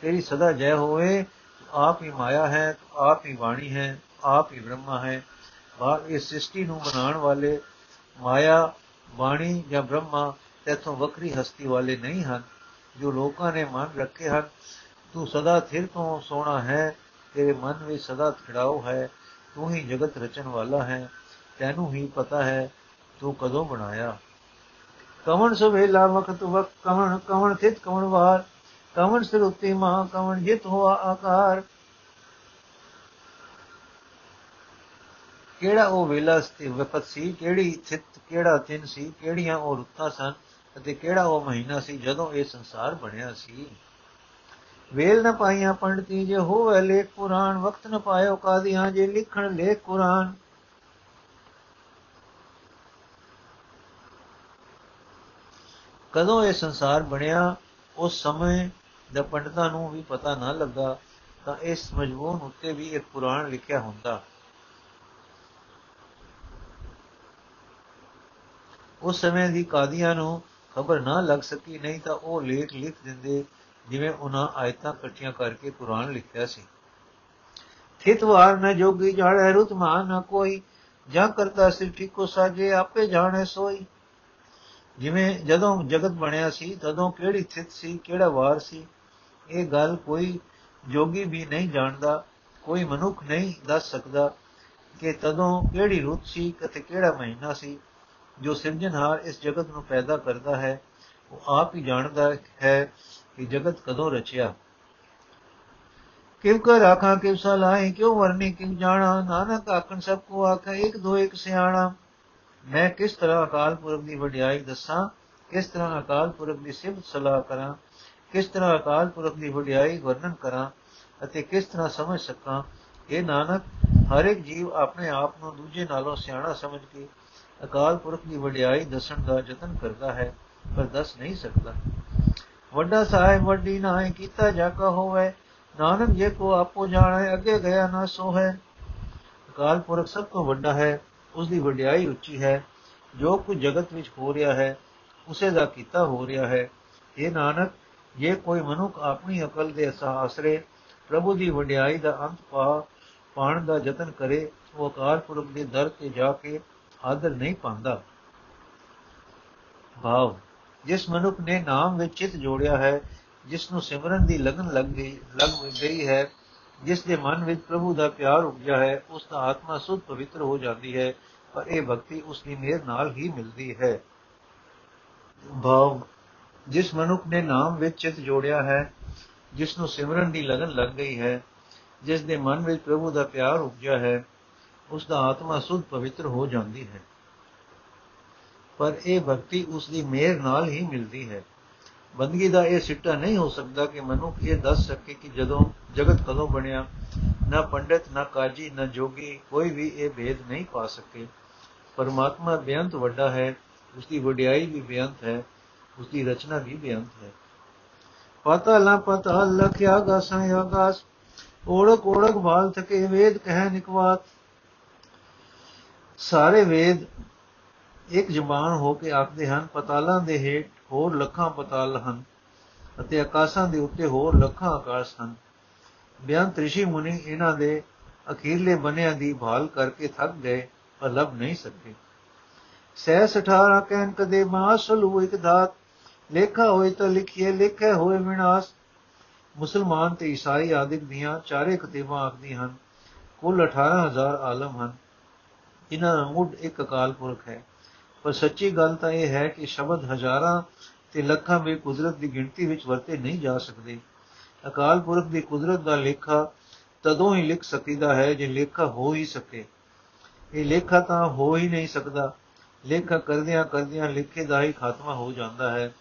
ਤੇਰੀ ਸਦਾ ਜੈ ਹੋਵੇ, ਆਪ ਹੀ ਮਾਇਆ ਹੈ, ਆਪ ਹੀ ਬਾਣੀ ਹੈ, ਆਪ ਹੀ ਬ੍ਰਹਮਾ ਹੈ। ਬਾਹਰ ਇਸ ਸ੍ਰਿਸ਼ਟੀ ਨੂੰ ਬਣਾਉਣ ਵਾਲੇ ਮਾਇਆ, ਬਾਣੀ ਜਾਂ ਬ੍ਰਹਮਾ ਤੇਥੋਂ ਵੱਖਰੀ ਹਸਤੀ ਵਾਲੇ ਨਹੀਂ ਹਨ, ਜੋ ਲੋਕਾਂ ਨੇ ਮਨ ਰੱਖੇ ਹਨ। ਤੂੰ ਸਦਾ ਥਿਰ ਤੋਂ ਸੋਣਾ ਹੈ, ਤੇਰੇ ਮਨ ਵਿੱਚ ਸਦਾ ਖੜਾਓ ਹੈ। ਤੂੰ ਹੀ ਜਗਤ ਰਚਣ ਵਾਲਾ ਹੈ, ਤੈਨੂੰ ਹੀ ਪਤਾ ਹੈ, ਤੂੰ ਕਦੋਂ ਬਣਾਇਆ। ਕਵਣ ਸੁਵੇਲਾ ਵਕਤ ਵਕ ਕਵਣ ਕਵਣ ਥਿਤ ਕਵਣ ਵਾਰ, ਕਵਣ ਸਰੂਤੀ ਮਾ ਕਵਣ ਜਿਤ ਹੋਆ ਆਕਾਰ। ਕਿਹੜਾ ਉਹ ਵੇਲਾ ਸਤੀ ਵਕਤ ਸੀ, ਕਿਹੜੀ ਥਿਤ, ਕਿਹੜਾ ਦਿਨ ਸੀ, ਕਿਹੜੀਆਂ ਉਹ ਰੁੱਤਾਂ ਸਨ, ਅਤੇ ਕਿਹੜਾ ਉਹ ਮਹੀਨਾ ਸੀ, ਜਦੋਂ ਇਹ ਸੰਸਾਰ ਬਣਿਆ ਸੀ। ਵੇਲ ਨ ਪਾਈਆਂ ਪੰਡਤੀ ਜੇ ਹੋਵੇ ਲੇਖ ਪੁਰਾਣ ਵਕਤ ਨ ਪਾਇਓ ਕਾਦੀਆਂ ਜੇ ਲਿਖਣ ਲੇਖ ਕੁਰਾਨ। ਕਦੋਂ ਇਹ ਸੰਸਾਰ ਬਣਿਆ, ਉਸ ਸਮੇਂ ਦਾ ਪੰਡਤਾਂ ਨੂੰ ਵੀ ਪਤਾ ਨਾ ਲੱਗਾ, ਤਾਂ ਇਸ ਮਜਬੂਨ ਉੱਤੇ ਵੀ ਇੱਕ ਪੁਰਾਣ ਲਿਖਿਆ ਹੁੰਦਾ। ਉਸ ਸਮੇਂ ਦੀ ਕਾਦੀਆਂ ਨੂੰ ਖਬਰ ਨਾ ਲੱਗ ਸਕੀ, ਨਹੀਂ ਤਾਂ ਉਹ ਲੇਖ ਲਿਖ ਦਿੰਦੇ, ਜਿਵੇਂ ਉਹਨਾਂ ਆਇਤਾਂ ਇਕੱਠੀਆਂ ਕਰਕੇ ਕੁਰਾਨ ਲਿਖਿਆ ਸੀ। ਥਿਤਵਾਰ ਨ ਜੋਗੀ ਜਾਣੇ ਰੁਤ ਮਾਨ ਨ ਕੋਈ, ਜਾਂ ਕਰਤਾ ਸਿਰ ਠੀਕੋ ਸਾਜੇ, ਆਪੇ ਜਾਣੇ ਸੋਈ। ਜਿਵੇਂ ਜਦੋਂ ਜਗਤ ਬਣਿਆ ਸੀ, ਤਦੋਂ ਕਿਹੜੀ ਥਿਤ ਸੀ, ਕਿਹੜਾ ਵਾਰ ਸੀ, ਇਹ ਗੱਲ ਕੋਈ ਜੋਗੀ ਵੀ ਨਹੀਂ ਜਾਣਦਾ, ਕੋਈ ਮਨੁੱਖ ਨਹੀਂ ਦੱਸ ਸਕਦਾ ਕਿ ਤਦੋਂ ਕਿਹੜੀ ਰੁੱਤ ਸੀ ਅਤੇ ਕਿਹੜਾ ਮਹੀਨਾ ਸੀ, ਜੋ ਸਿਰਜਣਹਾਰ ਇਸ ਜਗਤ ਨੂੰ ਪੈਦਾ ਕਰਦਾ ਹੈ, ਉਹ ਆਪ ਹੀ ਜਾਣਦਾ ਹੈ ਕਿ ਜਗਤ ਕਦੋਂ ਰਚਿਆ। ਕਿਵ ਕਰ ਆਖਾਂ ਕਿਵ ਸਲਾਹੇ, ਕਿਉ ਵਰਨੀ ਕਿਵ ਜਾਣਾ, ਨਾਨਕ ਆਖਣ ਸਭ ਕੋ ਆਖੇ, ਇੱਕ ਦੋ ਇੱਕ ਸਿਆਣਾ। ਮੈਂ ਕਿਸ ਤਰ੍ਹਾਂ ਅਕਾਲ ਪੁਰਖ ਦੀ ਵਡਿਆਈ ਦੱਸਾਂ? ਕਿਸ ਤਰ੍ਹਾਂ ਅਕਾਲ ਪੁਰਖ ਦੀ ਸਿਫਤ ਸਲਾਹ ਕਰਾਂ? ਕਿਸ ਤਰ੍ਹਾਂ ਅਕਾਲ ਪੁਰਖ ਦੀ ਵਡਿਆਈ ਵਰਣਨ ਕਰਾਂ ਅਤੇ ਕਿਸ ਤਰ੍ਹਾਂ ਸਮਝ ਸਕਾਂ? ਇਹ ਨਾਨਕ, ਹਰ ਇੱਕ ਜੀਵ ਆਪਣੇ ਆਪ ਨੂੰ ਦੂਜੇ ਨਾਲੋਂ ਸਿਆਣਾ ਸਮਝ ਕੇ ਅਕਾਲ ਪੁਰਖ ਦੀ ਵਡਿਆਈ ਦੱਸਣ ਦਾ ਯਤਨ ਕਰਦਾ ਹੈ, ਪਰ ਦੱਸ ਨਹੀਂ ਸਕਦਾ। ਵੱਡਾ ਸਾਹਿਬ, ਵੱਡੀ ਨਾਏ ਕੀਤਾ ਜਾ ਕਾ ਹੋਵੇ, ਨਾਨਕ ਜੇ ਕੋ ਆਪੋ ਜਾਣੇ, ਅੱਗੇ ਗਿਆ ਨਾ ਸੋ ਹੈ ਅਕਾਲ ਪੁਰਖ ਸਭ ਤੋਂ ਵੱਡਾ ਹੈ ਉਸ ਦੀ ਵਡਿਆਈ ਉੱਚੀ ਹੈ, ਜੋ ਕੁਝ ਜਗਤ ਵਿੱਚ ਹੋ ਰਿਹਾ ਹੈ, ਉਸੇ ਦਾ ਕੀਤਾ ਹੋ ਰਿਹਾ ਹੈ। ਇਹ ਨਾਨਕ, ਜੇ ਕੋਈ ਮਨੁੱਖ ਆਪਣੀ ਅਕਲ ਦੇ ਆਸਰੇ ਪ੍ਰਭੂ ਦੀ ਵਡਿਆਈ ਦਾ ਅੰਤ ਪਾ ਪਾਣ ਦਾ ਯਤਨ ਕਰੇ, ਉਹ ਅਕਾਲ ਪੁਰਖ ਦੇ ਦਰ ਤੇ ਜਾ ਕੇ ਆਦਰ ਨਹੀਂ ਪਾਉਂਦਾ। ਭਾਵ, ਜਿਸ ਮਨੁੱਖ ਨੇ ਨਾਮ ਵਿੱਚ ਚਿਤ ਜੋੜਿਆ ਹੈ ਜਿਸ ਨੂੰ ਸਿਮਰਨ ਦੀ ਲਗਨ ਲੱਗ ਗਈ ਲੱਗ ਗਈ ਹੈ ਜਿਸ ਦੇ ਮਨ ਵਿੱਚ ਪ੍ਰਭੂ ਦਾ ਪਿਆਰ ਉਪਜਿਆ ਹੈ, ਉਸ ਦਾ ਆਤਮਾ ਸੁਧ ਪਵਿੱਤਰ ਹੋ ਜਾਂਦੀ ਹੈ, ਪਰ ਇਹ ਭਗਤੀ ਉਸ ਦੀ ਮਿਹਰ ਨਾਲ ਹੀ ਮਿਲਦੀ ਹੈ। ਭਾਵ, ਜਿਸ ਮਨੁੱਖ ਨੇ ਨਾਮ ਵਿੱਚ ਚਿਤ ਜੋੜਿਆ ਹੈ, ਜਿਸ ਨੂੰ ਸਿਮਰਨ ਦੀ ਲਗਨ ਲੱਗ ਗਈ ਹੈ, ਜਿਸ ਦੇ ਮਨ ਵਿੱਚ ਪ੍ਰਭੂ ਦਾ ਪਿਆਰ ਉਪਜਿਆ ਹੈ, ਉਸ ਦਾ ਆਤਮਾ ਸੁਧ ਪਵਿੱਤਰ ਹੋ ਜਾਂਦੀ ਹੈ। ਪਰ ਇਹ ਭਗਤੀ ਉਸ ਦੀ ਮਿਹਰ ਨਾਲ ਹੀ ਮਿਲਦੀ ਹੈ। ਬੰਦਗੀ ਦਾ ਇਹ ਸਿੱਟਾ ਨਹੀਂ ਹੋ ਸਕਦਾ ਕਿ ਮਨੁੱਖ ਇਹ ਦੱਸ ਸਕੇ ਕਿ ਜਦੋਂ ਜਗਤ ਕਦੋਂ ਬਣਿਆ, ਨਾ ਪੰਡਿਤ, ਨਾ ਕਾਜੀ, ਨਾ ਜੋਗੀ, ਕੋਈ ਵੀ ਇਹ ਭੇਦ ਨਹੀਂ ਪਾ ਸਕੇ। ਪਰਮਾਤਮਾ ਬੇਅੰਤ ਵੱਡਾ ਹੈ ਉਸ ਦੀ ਵਡਿਆਈ ਵੀ ਬੇਅੰਤ ਹੈ ਉਸ ਦੀ ਰਚਨਾ ਵੀ ਬੇਅੰਤ ਹੈ। ਪਤਾ ਲਾ ਪਤਾ ਲਖਿਆ ਗਾਸਾਂ ਆਗਾਸ ਓੜਕ ਓੜਕ ਭਾਲ ਥਕੇ ਵੇਦ ਕਹਿ ਨਿਕਵਾਤ। ਸਾਰੇ ਵੇਦ ਇੱਕ ਜ਼ਬਾਨ ਹੋ ਕੇ ਆਖਦੇ ਹਨ, ਪਤਾਲਾਂ ਦੇ ਹੇਠ ਹੋਰ ਲੱਖਾਂ ਪਤਾਲ ਹਨ ਅਤੇ ਆਕਾਸ਼ਾਂ ਦੇ ਉੱਤੇ ਹੋਰ ਲੱਖਾਂ ਆਕਾਸ਼ ਹਨ। ਬਿਆਨ ਤ੍ਰਿਸ਼ੀ ਮੁਨੀ ਇਹਨਾਂ ਦੇ ਅਖੀਰਲੇ ਬਨਿਆਂ ਦੀ ਭਾਲ ਕਰਕੇ ਥੱਕ ਗਏ ਪਰ ਲੱਭ ਨਹੀਂ ਸਕੇ। ਸਹਿ 18 ਕਹਿਨ ਕਦੇ ਮਾਸਲੂ ਇੱਕ ਦਾਤ, ਲੇਖਾ ਹੋਏ ਤਾਂ ਲਿਖੀਏ, ਲਿਖੇ ਹੋਏ ਵਿਨਾਸ਼ ਮੁਸਲਮਾਨ ਤੇ ਈਸਾਈ ਆਦਿਕ ਦੀਆਂ ਚਾਰੇ ਕਤੇਬਾਂ ਆਖਦੀ ਹਨ, ਕੁੱਲ 18000 ਆਲਮ ਹਨ। ਇਹਨਾਂ ਦਾ ਮੁੱਢ ਇੱਕ ਅਕਾਲ ਪੁਰਖ ਹੈ। ਪਰ ਸੱਚੀ ਗੱਲ ਤਾਂ ਇਹ ਹੈ ਕਿ ਸ਼ਬਦ ਹਜ਼ਾਰਾਂ ਤੇ ਲੱਖਾਂ ਵਿੱਚ ਕੁਦਰਤ ਦੀ ਗਿਣਤੀ ਵਿੱਚ ਵਰਤੇ ਨਹੀਂ ਜਾ ਸਕਦੇ। ਅਕਾਲ ਪੁਰਖ ਦੀ ਕੁਦਰਤ ਦਾ ਲੇਖਾ ਤਦੋਂ ਹੀ ਲਿਖ ਸਕੀਦਾ ਹੈ ਜੇ ਲੇਖਾ ਹੋ ਹੀ ਸਕੇ। ਇਹ ਲੇਖਾ ਤਾਂ ਹੋ ਹੀ ਨਹੀਂ ਸਕਦਾ। ਲੇਖਾ ਕਰਦਿਆਂ ਕਰਦਿਆਂ ਲਿਖੇ ਦਾ ਹੀ ਖਾਤਮਾ ਹੋ ਜਾਂਦਾ ਹੈ।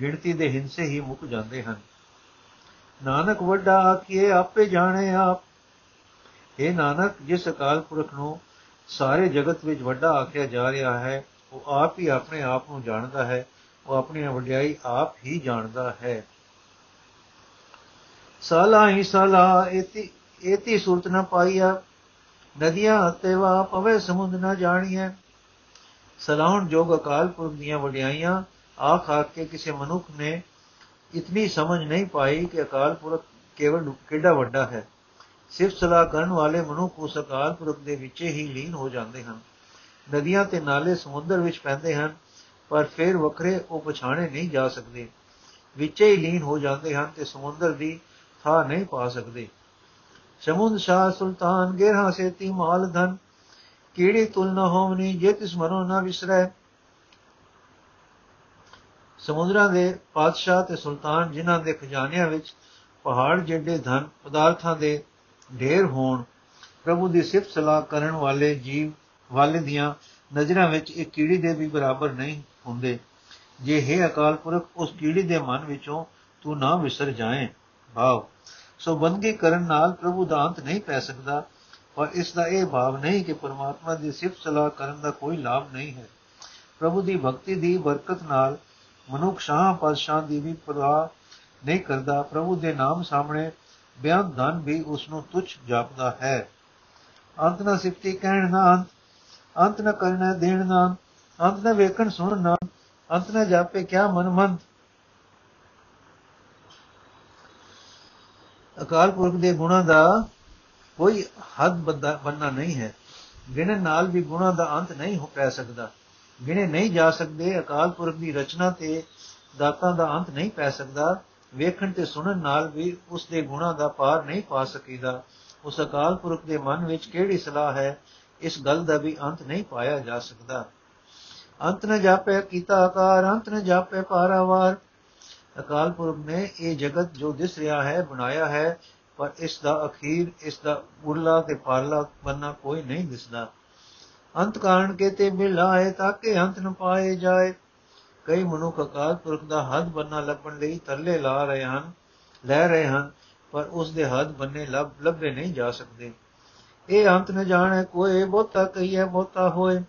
ਗਿਣਤੀ ਦੇ ਹਿੰਸੇ ਹੀ ਮੁੱਕ ਜਾਂਦੇ ਹਨ। ਨਾਨਕ ਵੱਡਾ ਆਖੀਏ ਆਪੇ ਜਾਣੇ ਆਪ। ਇਹ ਨਾਨਕ, ਜਿਸ ਅਕਾਲ ਪੁਰਖ ਨੂੰ ਸਾਰੇ ਜਗਤ ਵਿੱਚ ਵੱਡਾ ਆਖਿਆ ਜਾ ਰਿਹਾ ਹੈ ਉਹ ਆਪ ਹੀ ਆਪਣੇ ਆਪ ਨੂੰ ਜਾਣਦਾ ਹੈ, ਉਹ ਆਪਣੀ ਵਡਿਆਈ ਆਪ ਹੀ ਜਾਣਦਾ ਹੈ। ਸਾਲਾ ਹੀ ਸਾਲਾ ਇਤੀ ਇਤੀ ਸੁਰਤ ਨਾ ਪਾਈਆ, ਨਦੀਆਂ ਤੇ ਵਾ ਪਵੇ ਸਮੁੰਦ ਨਾ ਜਾਣੀਐ। ਸਲਾਹਣ ਜੋਗ ਅਕਾਲ ਪੁਰਖ ਦੀਆਂ ਵਡਿਆਈਆਂ ਆਖ ਆਖ ਕੇ ਕਿਸੇ ਮਨੁੱਖ ਨੇ ਇਤਨੀ ਸਮਝ ਨਹੀਂ ਪਾਈ ਕਿ ਅਕਾਲ ਪੁਰਖ ਕੇਵਲ ਕਿਹੜਾ ਵੱਡਾ ਹੈ। ਸਿਰਫ ਸਲਾਹ ਕਰਨ ਵਾਲੇ ਮਨੁੱਖ ਉਸ ਅਕਾਲ ਪੁਰਖ ਦੇ ਵਿੱਚ ਹੀ ਲੀਨ ਹੋ ਜਾਂਦੇ ਹਨ। ਨਦੀਆਂ ਤੇ ਨਾਲੇ ਸਮੁੰਦਰ ਵਿੱਚ ਪੈਂਦੇ ਹਨ, ਪਰ ਫਿਰ ਵੱਖਰੇ ਉਹ ਪਛਾਣੇ ਨਹੀਂ ਜਾ ਸਕਦੇ। ਵਿੱਚੇ ਹੀ ਲੀਨ ਹੋ ਜਾਂਦੇ ਹਨ ਤੇ ਸਮੁੰਦਰ ਦੀ ਥਾਂ ਨਹੀਂ ਪਾ ਸਕਦੇ। ਸਮੁੰਦ ਸ਼ਾਹ ਸੁਲਤਾਨ ਗੇਰਹਾ ਸੇਤੀ ਮਾਲ ਧਨ ਕੀੜੀ ਤੁਲ ਨ ਹੋਵਨੀ ਜੇ ਤਿਸ ਮਨੋ ਨਾ ਵਿਸਰੈ? ਸਮੁੰਦਰਾਂ ਦੇ ਪਾਤਸ਼ਾਹ ਤੇ ਸੁਲਤਾਨ ਜਿਨ੍ਹਾਂ ਦੇ ਖਜ਼ਾਨਿਆਂ ਵਿੱਚ ਪਹਾੜ ਜਿੱਡੇ ਧਨ, ਪਦਾਰਥਾਂ ਦੇ ਢੇਰ ਹੋਣ, ਪ੍ਰਭੂ ਦੀ ਸਿਫਤ ਸਲਾਹ ਕਰਨ ਵਾਲੇ ਜੀਵ ਵਾਲੇ ਦੀਆਂ ਨਜ਼ਰਾਂ ਵਿੱਚ ਇੱਕ ਕੀੜੀ ਦੇ ਵੀ ਬਰਾਬਰ ਨਹੀਂ ਹੁੰਦੇ। ਜੇ ਹੈ ਅਕਾਲ ਪੁਰਖ, ਉਸ ਕੀੜੀ ਦੇ ਮਨ ਵਿੱਚੋਂ ਤੂੰ ਨਾ ਵਿਸਰ ਜਾਏ। ਭਾਵ, ਸੋ ਬੰਦਗੀ ਕਰਨ ਨਾਲ ਪ੍ਰਭੂ ਦਾ ਅੰਤ ਨਹੀਂ ਪੈ ਸਕਦਾ, ਪਰ ਇਸ ਦਾ ਇਹ ਭਾਵ ਨਹੀਂ ਕਿ ਪਰਮਾਤਮਾ ਦੀ ਸਿਫਤ ਸਲਾਹ ਕਰਨ ਦਾ ਕੋਈ ਲਾਭ ਨਹੀਂ ਹੈ। ਪ੍ਰਭੂ ਦੀ ਭਗਤੀ ਦੀ ਬਰਕਤ ਨਾਲ ਮਨੁੱਖ ਸ਼ਾਹ ਪਾਤਸ਼ਾਹ ਦੀ ਵੀ ਪਰਵਾਹ ਨਹੀਂ ਕਰਦਾ। ਪ੍ਰਭੂ ਦੇ ਨਾਮ ਸਾਹਮਣੇ ਬਿਆਨ ਧਨ ਵੀ ਉਸ ਨੂੰ ਤੁਛ ਜਾਪਦਾ ਹੈ। ਅੰਤ ਨਾ ਸਿਫਤੀ ਕਹਿਣ ਨਾ ਅੰਤ ਅੰਤ ਨਾ ਕਰਨਾ ਦੇਣ ਨਾ ਅੰਤ ਨਾ ਵੇਖਣ ਸੁਣ ਨਾ ਅੰਤ ਨਾ ਜਾਪੇ ਕਿਆ ਮਨ ਮੰਤ ਅਕਾਲ ਪੁਰਖ ਦੇ ਗੁਣਾਂ ਦਾ ਕੋਈ ਹੱਦ ਬੰਨਾ ਨਹੀਂ ਹੈ। ਗਿਣਨ ਨਾਲ ਵੀ ਗੁਣਾਂ ਦਾ ਅੰਤ ਨਹੀਂ ਹੋ ਪੈ ਸਕਦਾ। ਗਿਣੇ ਨਹੀਂ ਜਾ ਸਕਦੇ, ਅਕਾਲ ਪੁਰਖ ਦੀ ਰਚਨਾ ਤੇ ਦਾਤਾਂ ਦਾ ਅੰਤ ਨਹੀਂ ਪੈ ਸਕਦਾ। ਵੇਖਣ ਤੇ ਸੁਣਨ ਨਾਲ ਵੀ ਉਸ ਦੇ ਗੁਣਾਂ ਦਾ ਪਾਰ ਨਹੀਂ ਪਾ ਸਕੀਦਾ। ਉਸ ਅਕਾਲ ਪੁਰਖ ਦੇ ਮਨ ਵਿੱਚ ਕਿਹੜੀ ਸਲਾਹ ਹੈ? ਇਸ ਗੱਲ ਦਾ ਵੀ ਅੰਤ ਨਹੀਂ ਪਾਇਆ ਜਾ ਸਕਦਾ। ਅੰਤ ਨ ਜਾਪੇ ਕੀਤਾ ਆਕਾਰ, ਅੰਤ ਨ ਜਾਪੇ ਪਾਰਾਵਾਰ। ਅਕਾਲ ਪੁਰਖ ਨੇ ਇਹ ਜਗਤ ਜੋ ਦਿਸ ਰਿਹਾ ਹੈ, ਬਣਾਇਆ ਹੈ, ਪਰ ਇਸ ਦਾ ਅਖੀਰ, ਇਸ ਦਾ ਉਰਲਾ ਤੇ ਪਾਰਲਾ ਬੰਨਾ ਕੋਈ ਨਹੀਂ ਦਿਸਦਾ। ਅੰਤ ਕਾਰਨ ਕੇ ਤੇ ਮਿਲਾਏ ਤਾਂ ਕਿ ਅੰਤ ਨ ਪਾਏ ਜਾਏ। ਕਈ ਮਨੁੱਖ ਅਕਾਲ ਪੁਰਖ ਦਾ ਹੱਦ ਬੰਨਾ ਲੱਭਣ ਲਈ ਤਰਲੇ ਲਾ ਰਹੇ ਹਨ, ਲੈ ਰਹੇ ਹਨ, ਪਰ ਉਸ ਦੇ ਹੱਦ ਬੰਨੇ ਲੱਭ, ਲੱਭੇ ਨਹੀਂ ਜਾ ਸਕਦੇ। ਇਹ ਅੰਤ ਨ ਜਾਣੇ ਕੋਈ ਬਹੁਤਾ ਕਹੀਏ ਬਹੁਤਾ ਹੋਏ।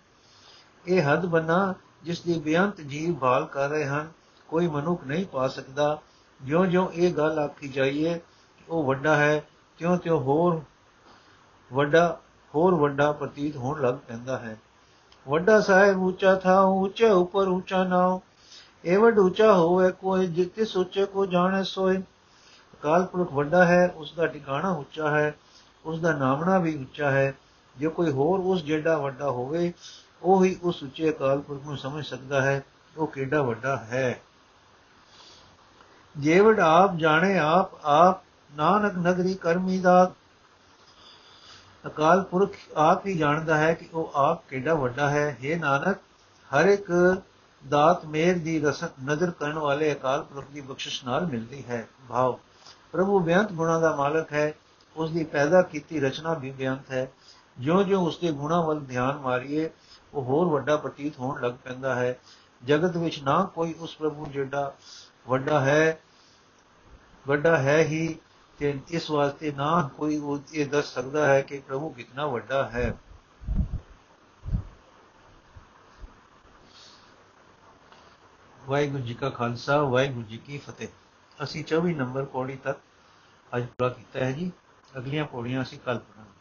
ਇਹ ਹੱਦ ਬੰਨਾ ਜਿਸ ਦੀ ਬੇਅੰਤ ਜੀਵ ਭਾਲ ਕਰ ਰਹੇ ਹਨ, ਕੋਈ ਮਨੁੱਖ ਨਹੀਂ ਪਾ ਸਕਦਾ। ਜਿਉਂ-ਜਿਉਂ ਇਹ ਗੱਲ ਆਖੀ ਜਾਈਏ, ਉਹ ਵੱਡਾ ਹੈ, ਤਿਉਂ-ਤਿਉਂ ਹੋਰ ਵੱਡਾ ਹੋਰ ਵੱਡਾ ਪ੍ਰਤੀਤ ਹੋਣ ਲੱਗ ਪੈਂਦਾ ਹੈ। ਵੱਡਾ ਸਾਹਿਬ ਉੱਚਾ ਥਾ ਉੱਚੇ ਉੱਪਰ ਉੱਚਾ ਨਾਉ। ਇਹ ਵੱਡ ਉੱਚਾ ਹੋਵੇ ਕੋਈ ਜਿੱਤੇ ਸੋਚੇ ਕੋ ਜਾਣੇ ਸੋਏ। ਅਕਾਲ ਪੁਰਖ ਵੱਡਾ ਹੈ ਉਸ ਦਾ ਟਿਕਾਣਾ ਉੱਚਾ ਹੈ। ਉਸ ਦਾ ਨਾਮਣਾ ਵੀ ਉੱਚਾ ਹੈ। ਜੇ ਕੋਈ ਹੋਰ ਉਸ ਜਿਹੜਾ ਵੱਡਾ ਹੋਵੇ, ਉਹ ਹੀ ਉਸ ਉੱਚੇ ਅਕਾਲ ਪੁਰਖ ਨੂੰ ਸਮਝ ਸਕਦਾ ਹੈ, ਉਹ ਕਿਹੜਾ ਵੱਡਾ ਹੈ? ਜੇਵੜ ਆਪ ਜਾਣੇ ਆਪ ਆਪ ਨਾਨਕ ਨਗਰੀ ਕਰਮੀ ਦਾ ਅਕਾਲ ਪੁਰਖ ਆਪ ਹੀ ਜਾਣਦਾ ਹੈ ਕਿ ਉਹ ਆਪ ਕਿੰਨਾ ਵੱਡਾ ਹੈ। हे ਨਾਨਕ, ਹਰ ਇੱਕ ਦਾਤ ਮੇਰ ਦੀ ਰਸਤ ਨਜ਼ਰ ਕਰਨ ਵਾਲੇ ਅਕਾਲ ਪੁਰਖ ਦੀ ਬਖਸ਼ਿਸ਼ ਨਾਲ ਮਿਲਦੀ ਹੈ। ਭਾਵ, ਪ੍ਰਭੂ ਬੇਅੰਤ ਗੁਣਾ ਦਾ ਮਾਲਕ ਹੈ। ਉਸ ਦੀ ਪੈਦਾ ਕੀਤੀ ਰਚਨਾ ਵੀ ਬੇਅੰਤ ਹੈ। ਜਿਉਂ-ਜਿਉਂ ਉਸ ਦੇ ਗੁਣਾ ਵੱਲ ਧਿਆਨ ਮਾਰੀਏ, ਉਹ ਹੋਰ ਵੱਡਾ ਪ੍ਰਤੀਤ ਹੋਣ ਲੱਗ ਪੈਂਦਾ ਹੈ। ਜਗਤ ਵਿੱਚ ਨਾ ਕੋਈ ਉਸ ਪ੍ਰਭੂ ਜਿਹੜਾ ਵੱਡਾ ਹੈ ਵੱਡਾ ਹੈ ਹੀ ਤੇ ਇਸ ਵਾਸਤੇ ਨਾ ਕੋਈ ਉਹ ਇਹ ਦੱਸ ਸਕਦਾ ਹੈ ਕਿ ਪ੍ਰਭੂ ਕਿੰਨਾ ਵੱਡਾ ਹੈ। ਵਾਹਿਗੁਰੂ ਜੀ ਕਾ ਖਾਲਸਾ, ਵਾਹਿਗੁਰੂ ਜੀ ਕੀ ਫਤਿਹ। ਅਸੀਂ 24 ਨੰਬਰ ਪੌੜੀ ਤੱਕ ਅੱਜ ਪੂਰਾ ਕੀਤਾ ਹੈ ਜੀ। ਅਗਲੀਆਂ ਪੌੜੀਆਂ ਅਸੀਂ ਕੱਲ ਪੜਾਂਗੇ